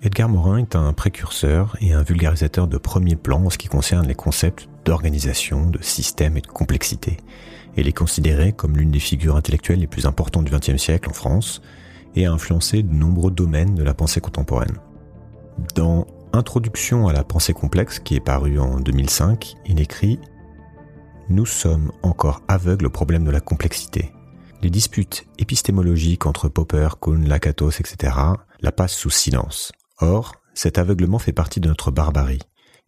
Edgar Morin est un précurseur et un vulgarisateur de premier plan en ce qui concerne les concepts d'organisation, de système et de complexité. Il est considéré comme l'une des figures intellectuelles les plus importantes du XXe siècle en France et a influencé de nombreux domaines de la pensée contemporaine. Dans Introduction à la pensée complexe, qui est paru en 2005, il écrit Nous sommes encore aveugles au problème de la complexité. Les disputes épistémologiques entre Popper, Kuhn, Lakatos, etc. la passent sous silence. Or, cet aveuglement fait partie de notre barbarie.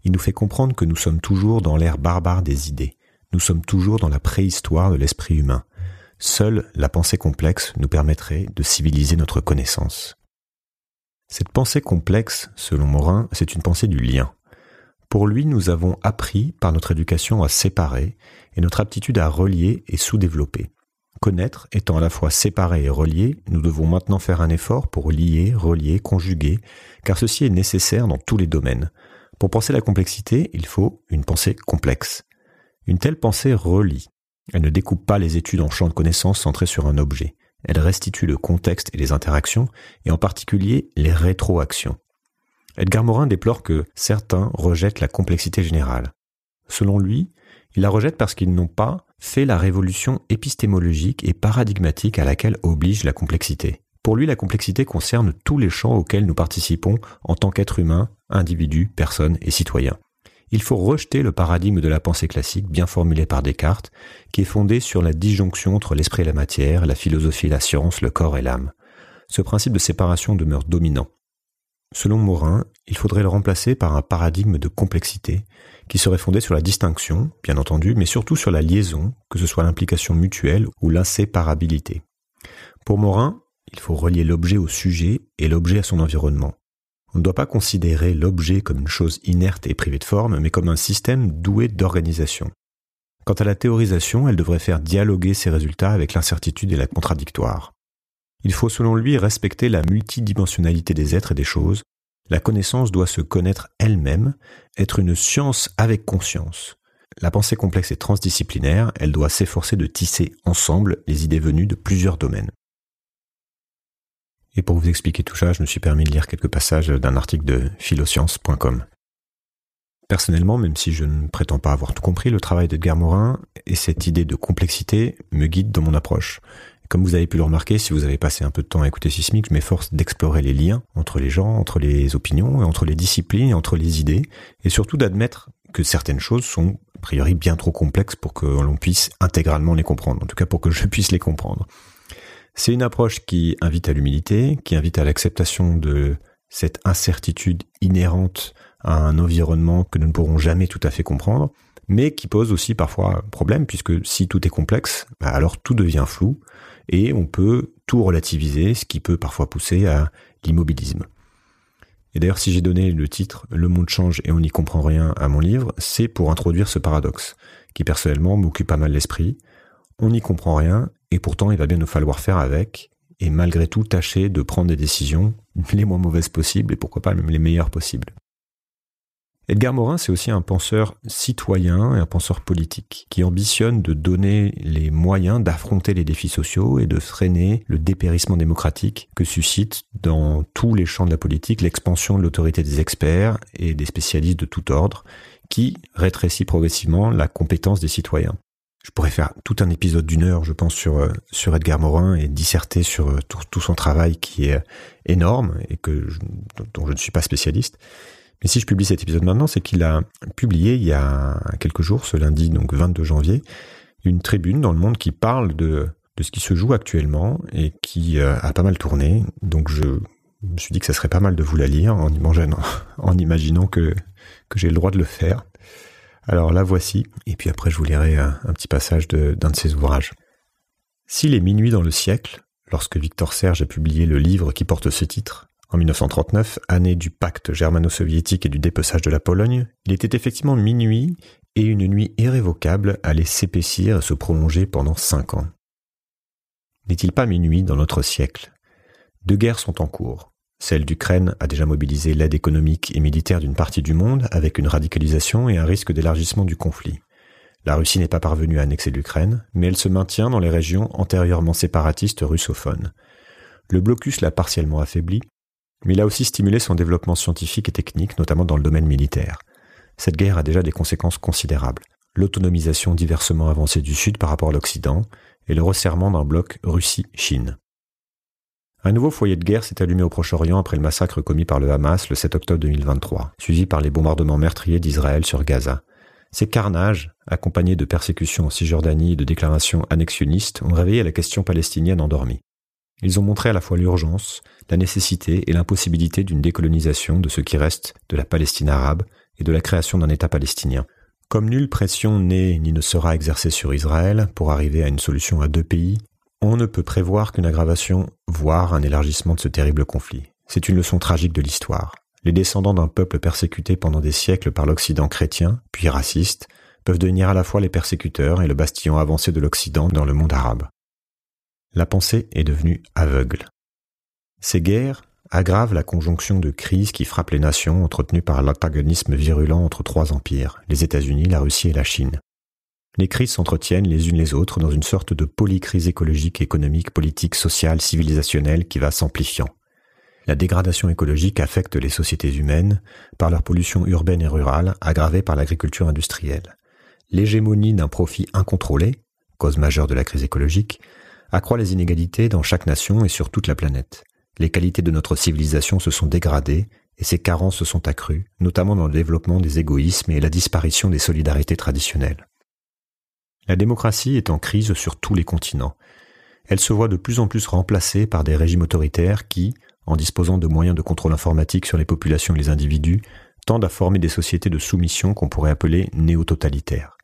Il nous fait comprendre que nous sommes toujours dans l'ère barbare des idées. Nous sommes toujours dans la préhistoire de l'esprit humain. Seule la pensée complexe nous permettrait de civiliser notre connaissance. Cette pensée complexe, selon Morin, c'est une pensée du lien. Pour lui, nous avons appris par notre éducation à séparer et notre aptitude à relier est sous-développée. Connaître étant à la fois séparé et relié, nous devons maintenant faire un effort pour lier, relier, conjuguer, car ceci est nécessaire dans tous les domaines. Pour penser la complexité, il faut une pensée complexe. Une telle pensée relie. Elle ne découpe pas les études en champ de connaissances centrées sur un objet. Elle restitue le contexte et les interactions, et en particulier les rétroactions. Edgar Morin déplore que certains rejettent la complexité générale. Selon lui, ils la rejettent parce qu'ils n'ont pas fait la révolution épistémologique et paradigmatique à laquelle oblige la complexité. Pour lui, la complexité concerne tous les champs auxquels nous participons en tant qu'être humain, individu, personne et citoyen. Il faut rejeter le paradigme de la pensée classique bien formulé par Descartes, qui est fondé sur la disjonction entre l'esprit et la matière, la philosophie et la science, le corps et l'âme. Ce principe de séparation demeure dominant. Selon Morin, il faudrait le remplacer par un paradigme de complexité, qui serait fondé sur la distinction, bien entendu, mais surtout sur la liaison, que ce soit l'implication mutuelle ou l'inséparabilité. Pour Morin, il faut relier l'objet au sujet et l'objet à son environnement. On ne doit pas considérer l'objet comme une chose inerte et privée de forme, mais comme un système doué d'organisation. Quant à la théorisation, elle devrait faire dialoguer ses résultats avec l'incertitude et la contradictoire. Il faut selon lui respecter la multidimensionnalité des êtres et des choses. La connaissance doit se connaître elle-même, être une science avec conscience. La pensée complexe et transdisciplinaire, elle doit s'efforcer de tisser ensemble les idées venues de plusieurs domaines. Et pour vous expliquer tout ça, je me suis permis de lire quelques passages d'un article de philoscience.com. Personnellement, même si je ne prétends pas avoir tout compris, le travail d'Edgar Morin et cette idée de complexité me guident dans mon approche. Comme vous avez pu le remarquer, si vous avez passé un peu de temps à écouter Sismic, je m'efforce d'explorer les liens entre les gens, entre les opinions, entre les disciplines, entre les idées, et surtout d'admettre que certaines choses sont a priori bien trop complexes pour que l'on puisse intégralement les comprendre, en tout cas pour que je puisse les comprendre. C'est une approche qui invite à l'humilité, qui invite à l'acceptation de cette incertitude inhérente à un environnement que nous ne pourrons jamais tout à fait comprendre, mais qui pose aussi parfois problème, puisque si tout est complexe, bah alors tout devient flou, et on peut tout relativiser, ce qui peut parfois pousser à l'immobilisme. Et d'ailleurs, si j'ai donné le titre Le monde change et on n'y comprend rien à mon livre, c'est pour introduire ce paradoxe, qui personnellement m'occupe pas mal l'esprit. On n'y comprend rien, et pourtant il va bien nous falloir faire avec, et malgré tout tâcher de prendre des décisions les moins mauvaises possibles, et pourquoi pas même les meilleures possibles. Edgar Morin, c'est aussi un penseur citoyen et un penseur politique qui ambitionne de donner les moyens d'affronter les défis sociaux et de freiner le dépérissement démocratique que suscite dans tous les champs de la politique l'expansion de l'autorité des experts et des spécialistes de tout ordre qui rétrécit progressivement la compétence des citoyens. Je pourrais faire tout un épisode d'une heure, je pense, sur, euh, Edgar Morin et disserter sur euh, tout, son travail qui est énorme et que dont je ne suis pas spécialiste. Mais si je publie cet épisode maintenant, c'est qu'il a publié il y a quelques jours, ce lundi, donc 22 janvier, une tribune dans le monde qui parle de, ce qui se joue actuellement et qui euh, a pas mal tourné. Donc je me suis dit que ça serait pas mal de vous la lire en imaginant, en imaginant que, j'ai le droit de le faire. Alors la voici, et puis après je vous lirai un, un petit passage d'un de, de ses ouvrages. S'il est minuit dans le siècle, lorsque Victor Serge a publié le livre qui porte ce titre, en 1939, année du pacte germano-soviétique et du dépeçage de la Pologne, il était effectivement minuit et une nuit irrévocable allait s'épaissir et se prolonger pendant cinq ans. N'est-il pas minuit dans notre siècle? Deux guerres sont en cours. Celle d'Ukraine a déjà mobilisé l'aide économique et militaire d'une partie du monde avec une radicalisation et un risque d'élargissement du conflit. La Russie n'est pas parvenue à annexer l'Ukraine, mais elle se maintient dans les régions antérieurement séparatistes russophones. Le blocus l'a partiellement affaibli, Mais il a aussi stimulé son développement scientifique et technique, notamment dans le domaine militaire. Cette guerre a déjà des conséquences considérables. L'autonomisation diversement avancée du Sud par rapport à l'Occident et le resserrement d'un bloc Russie-Chine. Un nouveau foyer de guerre s'est allumé au Proche-Orient après le massacre commis par le Hamas le 7 octobre 2023, suivi par les bombardements meurtriers d'Israël sur Gaza. Ces carnages, accompagnés de persécutions en Cisjordanie et de déclarations annexionnistes, ont réveillé la question palestinienne endormie. Ils ont montré à la fois l'urgence, la nécessité et l'impossibilité d'une décolonisation de ce qui reste de la Palestine arabe et de la création d'un État palestinien. Comme nulle pression n'est ni ne sera exercée sur Israël pour arriver à une solution à deux pays, on ne peut prévoir qu'une aggravation, voire un élargissement de ce terrible conflit. C'est une leçon tragique de l'histoire. Les descendants d'un peuple persécuté pendant des siècles par l'Occident chrétien, puis raciste, peuvent devenir à la fois les persécuteurs et le bastillon avancé de l'Occident dans le monde arabe. La pensée est devenue aveugle. Ces guerres aggravent la conjonction de crises qui frappe les nations entretenues par l'antagonisme virulent entre trois empires, les États-Unis, la Russie et la Chine. Les crises s'entretiennent les unes les autres dans une sorte de polycrise écologique, économique, politique, sociale, civilisationnelle qui va s'amplifiant. La dégradation écologique affecte les sociétés humaines par leur pollution urbaine et rurale aggravée par l'agriculture industrielle. L'hégémonie d'un profit incontrôlé, cause majeure de la crise écologique, accroît les inégalités dans chaque nation et sur toute la planète. Les qualités de notre civilisation se sont dégradées et ses carences se sont accrues, notamment dans le développement des égoïsmes et la disparition des solidarités traditionnelles. La démocratie est en crise sur tous les continents. Elle se voit de plus en plus remplacée par des régimes autoritaires qui, en disposant de moyens de contrôle informatique sur les populations et les individus, tendent à former des sociétés de soumission qu'on pourrait appeler néo-totalitaires.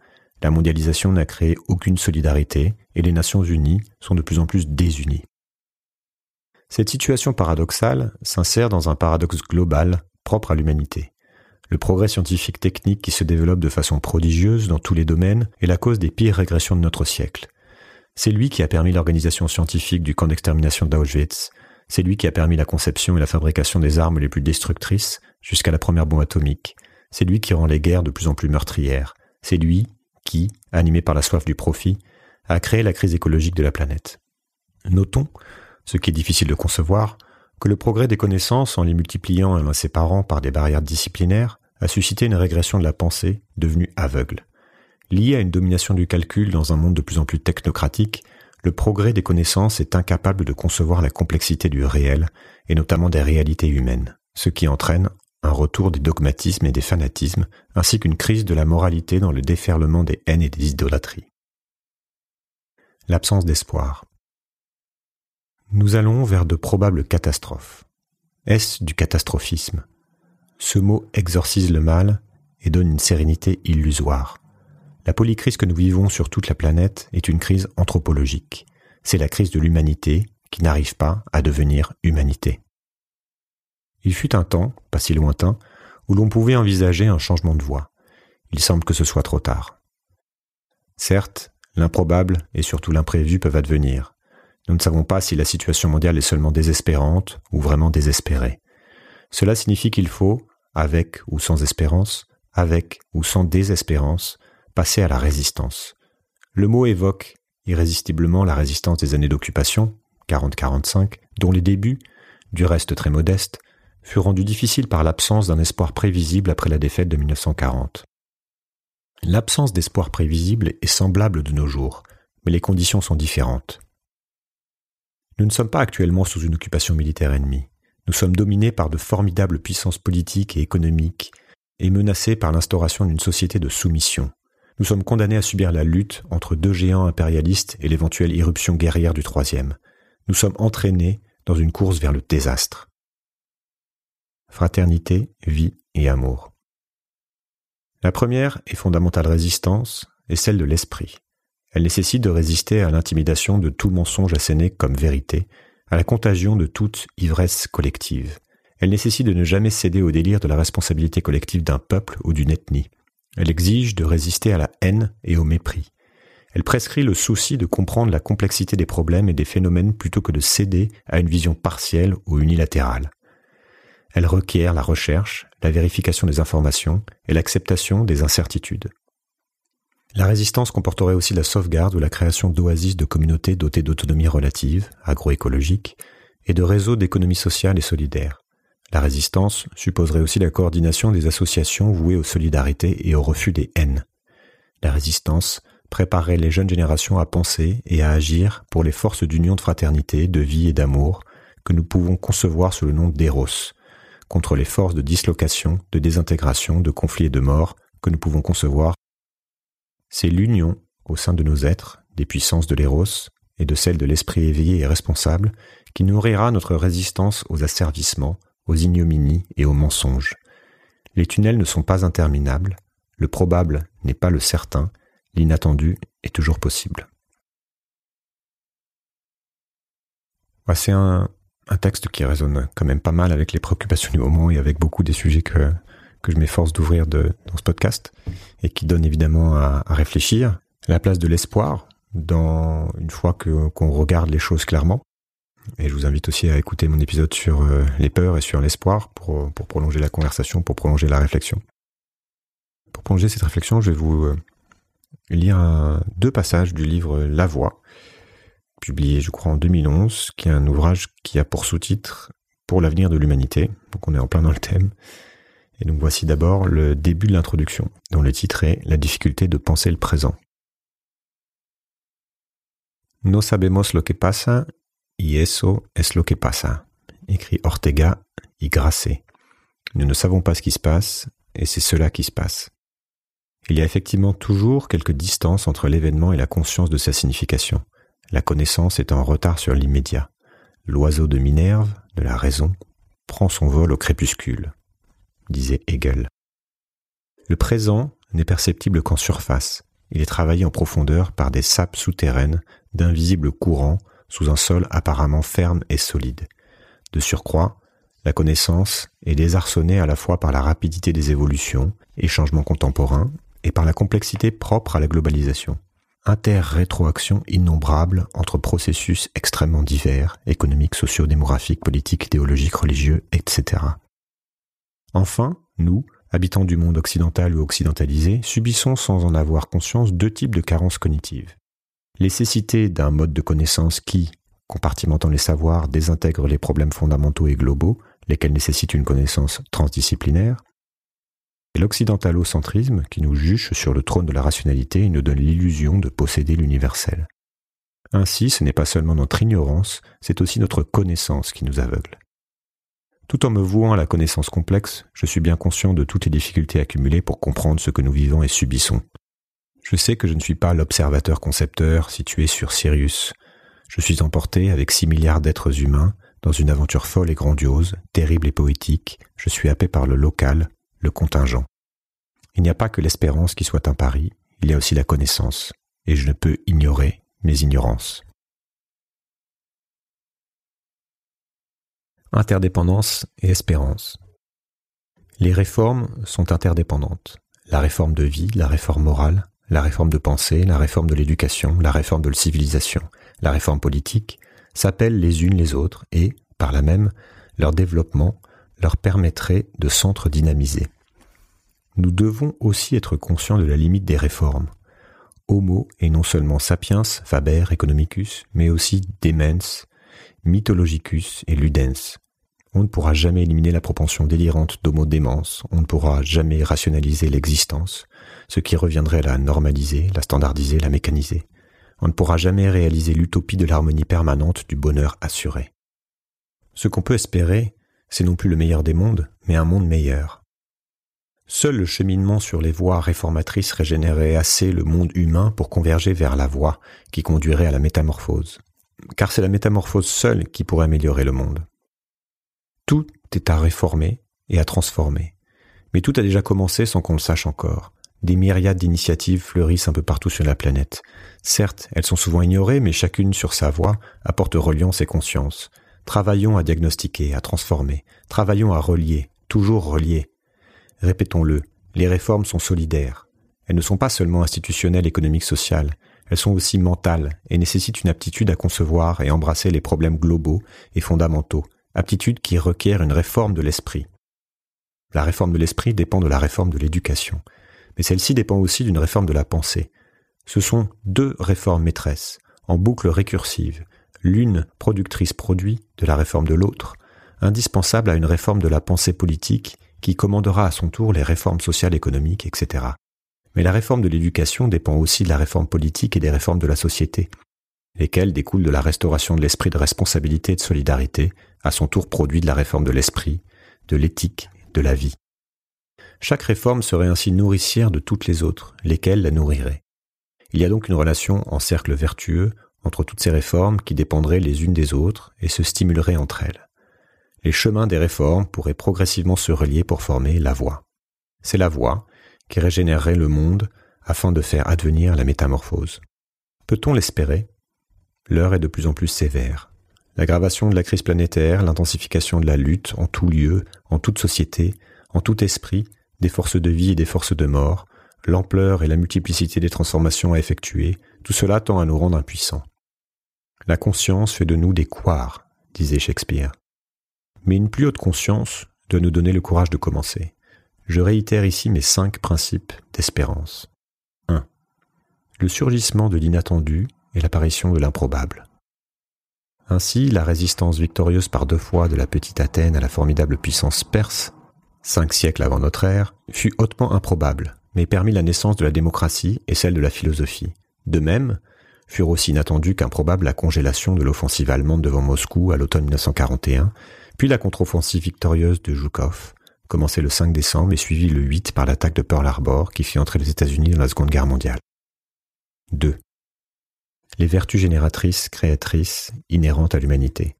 La mondialisation n'a créé aucune solidarité et les Nations Unies sont de plus en plus désunies. Cette situation paradoxale s'insère dans un paradoxe global propre à l'humanité. Le progrès scientifique technique qui se développe de façon prodigieuse dans tous les domaines est la cause des pires régressions de notre siècle. C'est lui qui a permis l'organisation scientifique du camp d'extermination d'Auschwitz, c'est lui qui a permis la conception et la fabrication des armes les plus destructrices jusqu'à la première bombe atomique, c'est lui qui rend les guerres de plus en plus meurtrières, c'est lui qui, animé par la soif du profit, a créé la crise écologique de la planète. Notons, ce qui est difficile de concevoir, que le progrès des connaissances, en les multipliant et en les séparant par des barrières disciplinaires, a suscité une régression de la pensée devenue aveugle. Liée à une domination du calcul dans un monde de plus en plus technocratique, le progrès des connaissances est incapable de concevoir la complexité du réel, et notamment des réalités humaines, ce qui entraîne un retour des dogmatismes et des fanatismes, ainsi qu'une crise de la moralité dans le déferlement des haines et des idolâtries. L'absence d'espoir. Nous allons vers de probables catastrophes. Est-ce du catastrophisme? Ce mot exorcise le mal et donne une sérénité illusoire. La polycrise que nous vivons sur toute la planète est une crise anthropologique. C'est la crise de l'humanité qui n'arrive pas à devenir humanité. Il fut un temps, pas si lointain, où l'on pouvait envisager un changement de voie. Il semble que ce soit trop tard. Certes, l'improbable et surtout l'imprévu peuvent advenir, nous ne savons pas si la situation mondiale est seulement désespérante ou vraiment désespérée. Cela signifie qu'il faut, avec ou sans espérance, avec ou sans désespérance, passer à la résistance. Le mot évoque irrésistiblement la résistance des années d'occupation, 40-45, dont les débuts, du reste très modestes, furent rendus difficiles par l'absence d'un espoir prévisible après la défaite de 1940. L'absence d'espoir prévisible est semblable de nos jours, mais les conditions sont différentes. Nous ne sommes pas actuellement sous une occupation militaire ennemie. Nous sommes dominés par de formidables puissances politiques et économiques et menacés par l'instauration d'une société de soumission. Nous sommes condamnés à subir la lutte entre deux géants impérialistes et l'éventuelle irruption guerrière du troisième. Nous sommes entraînés dans une course vers le désastre. Fraternité, vie et amour. La première et fondamentale résistance est celle de l'esprit. Elle nécessite de résister à l'intimidation de tout mensonge asséné comme vérité, à la contagion de toute ivresse collective. Elle nécessite de ne jamais céder au délire de la responsabilité collective d'un peuple ou d'une ethnie. Elle exige de résister à la haine et au mépris. Elle prescrit le souci de comprendre la complexité des problèmes et des phénomènes plutôt que de céder à une vision partielle ou unilatérale. Elle requiert la recherche, la vérification des informations et l'acceptation des incertitudes. La résistance comporterait aussi la sauvegarde ou la création d'oasis de communautés dotées d'autonomie relative, agroécologique, et de réseaux d'économie sociale et solidaire. La résistance supposerait aussi la coordination des associations vouées aux solidarités et au refus des haines. La résistance préparerait les jeunes générations à penser et à agir pour les forces d'union de fraternité, de vie et d'amour que nous pouvons concevoir sous le nom d'Eros, contre les forces de dislocation, de désintégration, de conflit et de mort que nous pouvons concevoir. C'est l'union au sein de nos êtres des puissances de l'Eros et de celles de l'esprit éveillé et responsable qui nourrira notre résistance aux asservissements, aux ignominies et aux mensonges. Les tunnels ne sont pas interminables, le probable n'est pas le certain, l'inattendu est toujours possible. C'est un, un, texte qui résonne quand même pas mal avec les préoccupations du moment et avec beaucoup des sujets que, que je m'efforce d'ouvrir dans ce podcast et qui donne évidemment à, à réfléchir. La place de l'espoir dans une fois que qu'on regarde les choses clairement. Et je vous invite aussi à écouter mon épisode sur euh, les peurs et sur l'espoir pour, pour prolonger la conversation, pour prolonger la réflexion. Pour prolonger cette réflexion, je vais vous euh, lire deux passages du livre La Voix, publié je crois en 2011, qui est un ouvrage qui a pour sous-titre Pour l'avenir de l'humanité. Donc on est en plein dans le thème. Et donc voici d'abord le début de l'introduction, dont le titre est La difficulté de penser le présent. No sabemos lo que pasa y eso es lo que pasa, écrit Ortega y Grasset. Nous ne savons pas ce qui se passe et c'est cela qui se passe. Il y a effectivement toujours quelque distance entre l'événement et la conscience de sa signification. La connaissance est en retard sur l'immédiat. L'oiseau de Minerve, de la raison, prend son vol au crépuscule, disait Hegel. Le présent n'est perceptible qu'en surface. Il est travaillé en profondeur par des sapes souterraines d'invisibles courants sous un sol apparemment ferme et solide. De surcroît, la connaissance est désarçonnée à la fois par la rapidité des évolutions et changements contemporains et par la complexité propre à la globalisation. Interrétroaction innombrable entre processus extrêmement divers, économiques, sociaux, démographiques, politiques, idéologiques, religieux, etc. Enfin, nous, habitants du monde occidental ou occidentalisé, subissons sans en avoir conscience deux types de carences cognitives. Les d'un mode de connaissance qui, compartimentant les savoirs, désintègre les problèmes fondamentaux et globaux, lesquels nécessitent une connaissance transdisciplinaire, et l'occidentalocentrisme qui nous juge sur le trône de la rationalité et nous donne l'illusion de posséder l'universel. Ainsi, ce n'est pas seulement notre ignorance, c'est aussi notre connaissance qui nous aveugle. Tout en me vouant à la connaissance complexe, je suis bien conscient de toutes les difficultés accumulées pour comprendre ce que nous vivons et subissons. Je sais que je ne suis pas l'observateur concepteur situé sur Sirius. Je suis emporté avec six milliards d'êtres humains dans une aventure folle et grandiose, terrible et poétique. Je suis happé par le local, le contingent. Il n'y a pas que l'espérance qui soit un pari, il y a aussi la connaissance, et je ne peux ignorer mes ignorances. Interdépendance et espérance. Les réformes sont interdépendantes. La réforme de vie, la réforme morale, la réforme de pensée, la réforme de l'éducation, la réforme de la civilisation, la réforme politique s'appellent les unes les autres et, par là même, leur développement leur permettrait de s'entre-dynamiser. Nous devons aussi être conscients de la limite des réformes. Homo est non seulement sapiens, faber, economicus, mais aussi demens, mythologicus et ludens. On ne pourra jamais éliminer la propension délirante d'homo-démence, on ne pourra jamais rationaliser l'existence, ce qui reviendrait à la normaliser, la standardiser, la mécaniser. On ne pourra jamais réaliser l'utopie de l'harmonie permanente du bonheur assuré. Ce qu'on peut espérer, c'est non plus le meilleur des mondes, mais un monde meilleur. Seul le cheminement sur les voies réformatrices régénérerait assez le monde humain pour converger vers la voie qui conduirait à la métamorphose. Car c'est la métamorphose seule qui pourrait améliorer le monde. Tout est à réformer et à transformer. Mais tout a déjà commencé sans qu'on le sache encore. Des myriades d'initiatives fleurissent un peu partout sur la planète. Certes, elles sont souvent ignorées, mais chacune sur sa voie apporte reliance et conscience. Travaillons à diagnostiquer, à transformer. Travaillons à relier, toujours relier. Répétons-le, les réformes sont solidaires. Elles ne sont pas seulement institutionnelles, économiques, sociales. Elles sont aussi mentales et nécessitent une aptitude à concevoir et embrasser les problèmes globaux et fondamentaux, aptitude qui requiert une réforme de l'esprit. La réforme de l'esprit dépend de la réforme de l'éducation, mais celle-ci dépend aussi d'une réforme de la pensée. Ce sont deux réformes maîtresses, en boucle récursive, l'une productrice produit de la réforme de l'autre, indispensable à une réforme de la pensée politique qui commandera à son tour les réformes sociales, économiques, etc. Mais la réforme de l'éducation dépend aussi de la réforme politique et des réformes de la société, lesquelles découlent de la restauration de l'esprit de responsabilité et de solidarité, à son tour produit de la réforme de l'esprit, de l'éthique, de la vie. Chaque réforme serait ainsi nourricière de toutes les autres, lesquelles la nourriraient. Il y a donc une relation en cercle vertueux entre toutes ces réformes qui dépendraient les unes des autres et se stimuleraient entre elles. Les chemins des réformes pourraient progressivement se relier pour former la voie. C'est la voie qui régénérerait le monde afin de faire advenir la métamorphose. Peut-on l'espérer? L'heure est de plus en plus sévère. L'aggravation de la crise planétaire, l'intensification de la lutte en tout lieu, en toute société, en tout esprit, des forces de vie et des forces de mort, l'ampleur et la multiplicité des transformations à effectuer, tout cela tend à nous rendre impuissants. La conscience fait de nous des couards, disait Shakespeare. Mais une plus haute conscience doit nous donner le courage de commencer. Je réitère ici mes cinq principes d'espérance. 1. Le surgissement de l'inattendu et l'apparition de l'improbable. Ainsi, la résistance victorieuse par deux fois de la petite Athènes à la formidable puissance perse, cinq siècles avant notre ère, fut hautement improbable, mais permit la naissance de la démocratie et celle de la philosophie. De même, furent aussi inattendues qu'improbable la congélation de l'offensive allemande devant Moscou à l'automne 1941, puis la contre-offensive victorieuse de Zhukov, commencée le 5 décembre et suivie le 8 par l'attaque de Pearl Harbor qui fit entrer les États-Unis dans la Seconde Guerre mondiale. 2 les vertus génératrices, créatrices, inhérentes à l'humanité.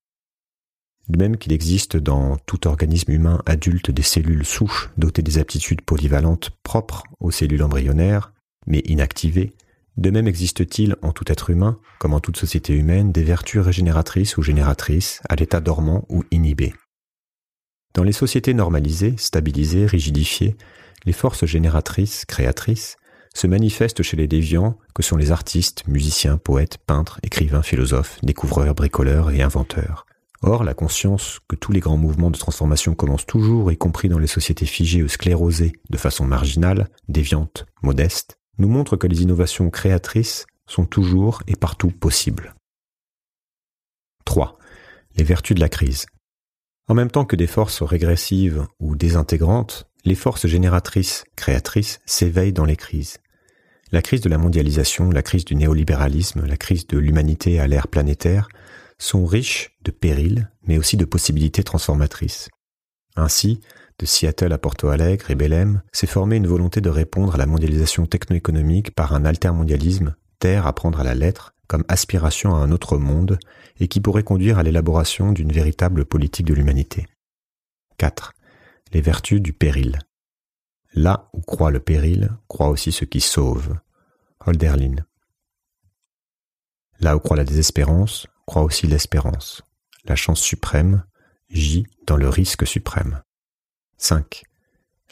De même qu'il existe dans tout organisme humain adulte des cellules souches dotées des aptitudes polyvalentes propres aux cellules embryonnaires, mais inactivées, de même existe-t-il en tout être humain, comme en toute société humaine, des vertus régénératrices ou génératrices à l'état dormant ou inhibé. Dans les sociétés normalisées, stabilisées, rigidifiées, les forces génératrices, créatrices, se manifestent chez les déviants que sont les artistes, musiciens, poètes, peintres, écrivains, philosophes, découvreurs, bricoleurs et inventeurs. Or, la conscience que tous les grands mouvements de transformation commencent toujours, y compris dans les sociétés figées ou sclérosées, de façon marginale, déviante, modeste, nous montre que les innovations créatrices sont toujours et partout possibles. 3. Les vertus de la crise. En même temps que des forces régressives ou désintégrantes, les forces génératrices, créatrices s'éveillent dans les crises. La crise de la mondialisation, la crise du néolibéralisme, la crise de l'humanité à l'ère planétaire sont riches de périls, mais aussi de possibilités transformatrices. Ainsi, de Seattle à Porto Alegre et Belém, s'est formée une volonté de répondre à la mondialisation techno-économique par un altermondialisme, terre à prendre à la lettre, comme aspiration à un autre monde, et qui pourrait conduire à l'élaboration d'une véritable politique de l'humanité. 4. Les vertus du péril. Là où croit le péril, croit aussi ce qui sauve. Holderlin. Là où croit la désespérance, croit aussi l'espérance. La chance suprême gît dans le risque suprême. 5.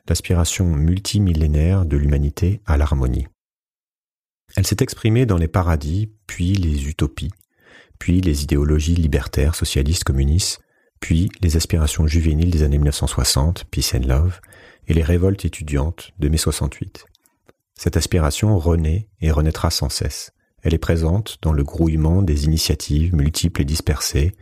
L'aspiration multimillénaire de l'humanité à l'harmonie. Elle s'est exprimée dans les paradis, puis les utopies, puis les idéologies libertaires, socialistes, communistes, puis les aspirations juvéniles des années 1960, Peace and Love, et les révoltes étudiantes de mai 68. Cette aspiration renaît et renaîtra sans cesse. Elle est présente dans le grouillement des initiatives multiples et dispersées,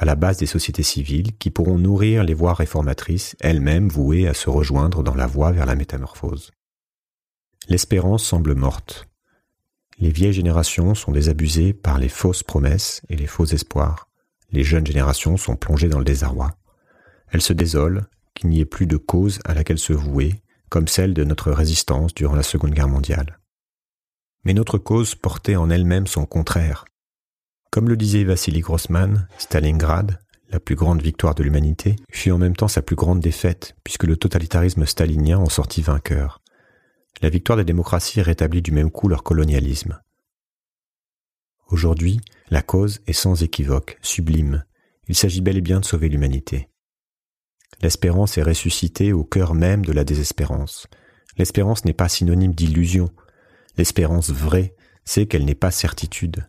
à la base des sociétés civiles qui pourront nourrir les voies réformatrices, elles-mêmes vouées à se rejoindre dans la voie vers la métamorphose. L'espérance semble morte. Les vieilles générations sont désabusées par les fausses promesses et les faux espoirs. Les jeunes générations sont plongées dans le désarroi. Elles se désolent qu'il n'y ait plus de cause à laquelle se vouer, comme celle de notre résistance durant la Seconde Guerre mondiale. Mais notre cause portait en elle-même son contraire. Comme le disait Vassili Grossman, Stalingrad, la plus grande victoire de l'humanité, fut en même temps sa plus grande défaite, puisque le totalitarisme stalinien en sortit vainqueur. La victoire des démocraties rétablit du même coup leur colonialisme. Aujourd'hui, la cause est sans équivoque, sublime. Il s'agit bel et bien de sauver l'humanité. L'espérance est ressuscitée au cœur même de la désespérance. L'espérance n'est pas synonyme d'illusion. L'espérance vraie, c'est qu'elle n'est pas certitude.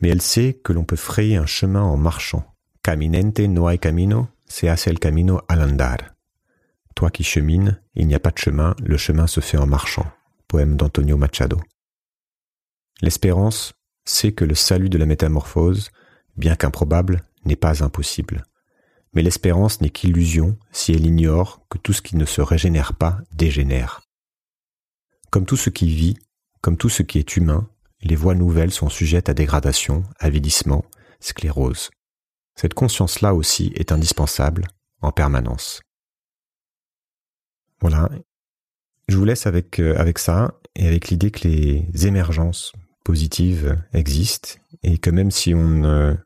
Mais elle sait que l'on peut frayer un chemin en marchant. Caminente no hay camino, se hace el camino al andar. Toi qui chemines, il n'y a pas de chemin, le chemin se fait en marchant. Poème d'Antonio Machado. L'espérance sait que le salut de la métamorphose, bien qu'improbable, n'est pas impossible. mais l'espérance n'est qu'illusion si elle ignore que tout ce qui ne se régénère pas dégénère. Comme tout ce qui vit, comme tout ce qui est humain, les voies nouvelles sont sujettes à dégradation, avidissement, sclérose. Cette conscience-là aussi est indispensable en permanence. Voilà. Je vous laisse avec, euh, avec ça et avec l'idée que les émergences positives existent et que même si on ne,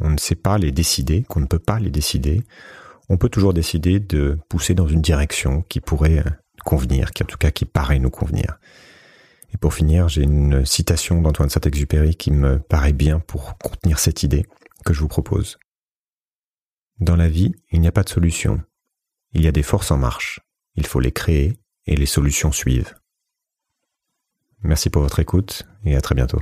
on ne sait pas les décider, qu'on ne peut pas les décider, on peut toujours décider de pousser dans une direction qui pourrait euh, convenir, qui en tout cas qui paraît nous convenir. Et pour finir, j'ai une citation d'Antoine Saint-Exupéry qui me paraît bien pour contenir cette idée que je vous propose. Dans la vie, il n'y a pas de solution. Il y a des forces en marche. Il faut les créer et les solutions suivent. Merci pour votre écoute et à très bientôt.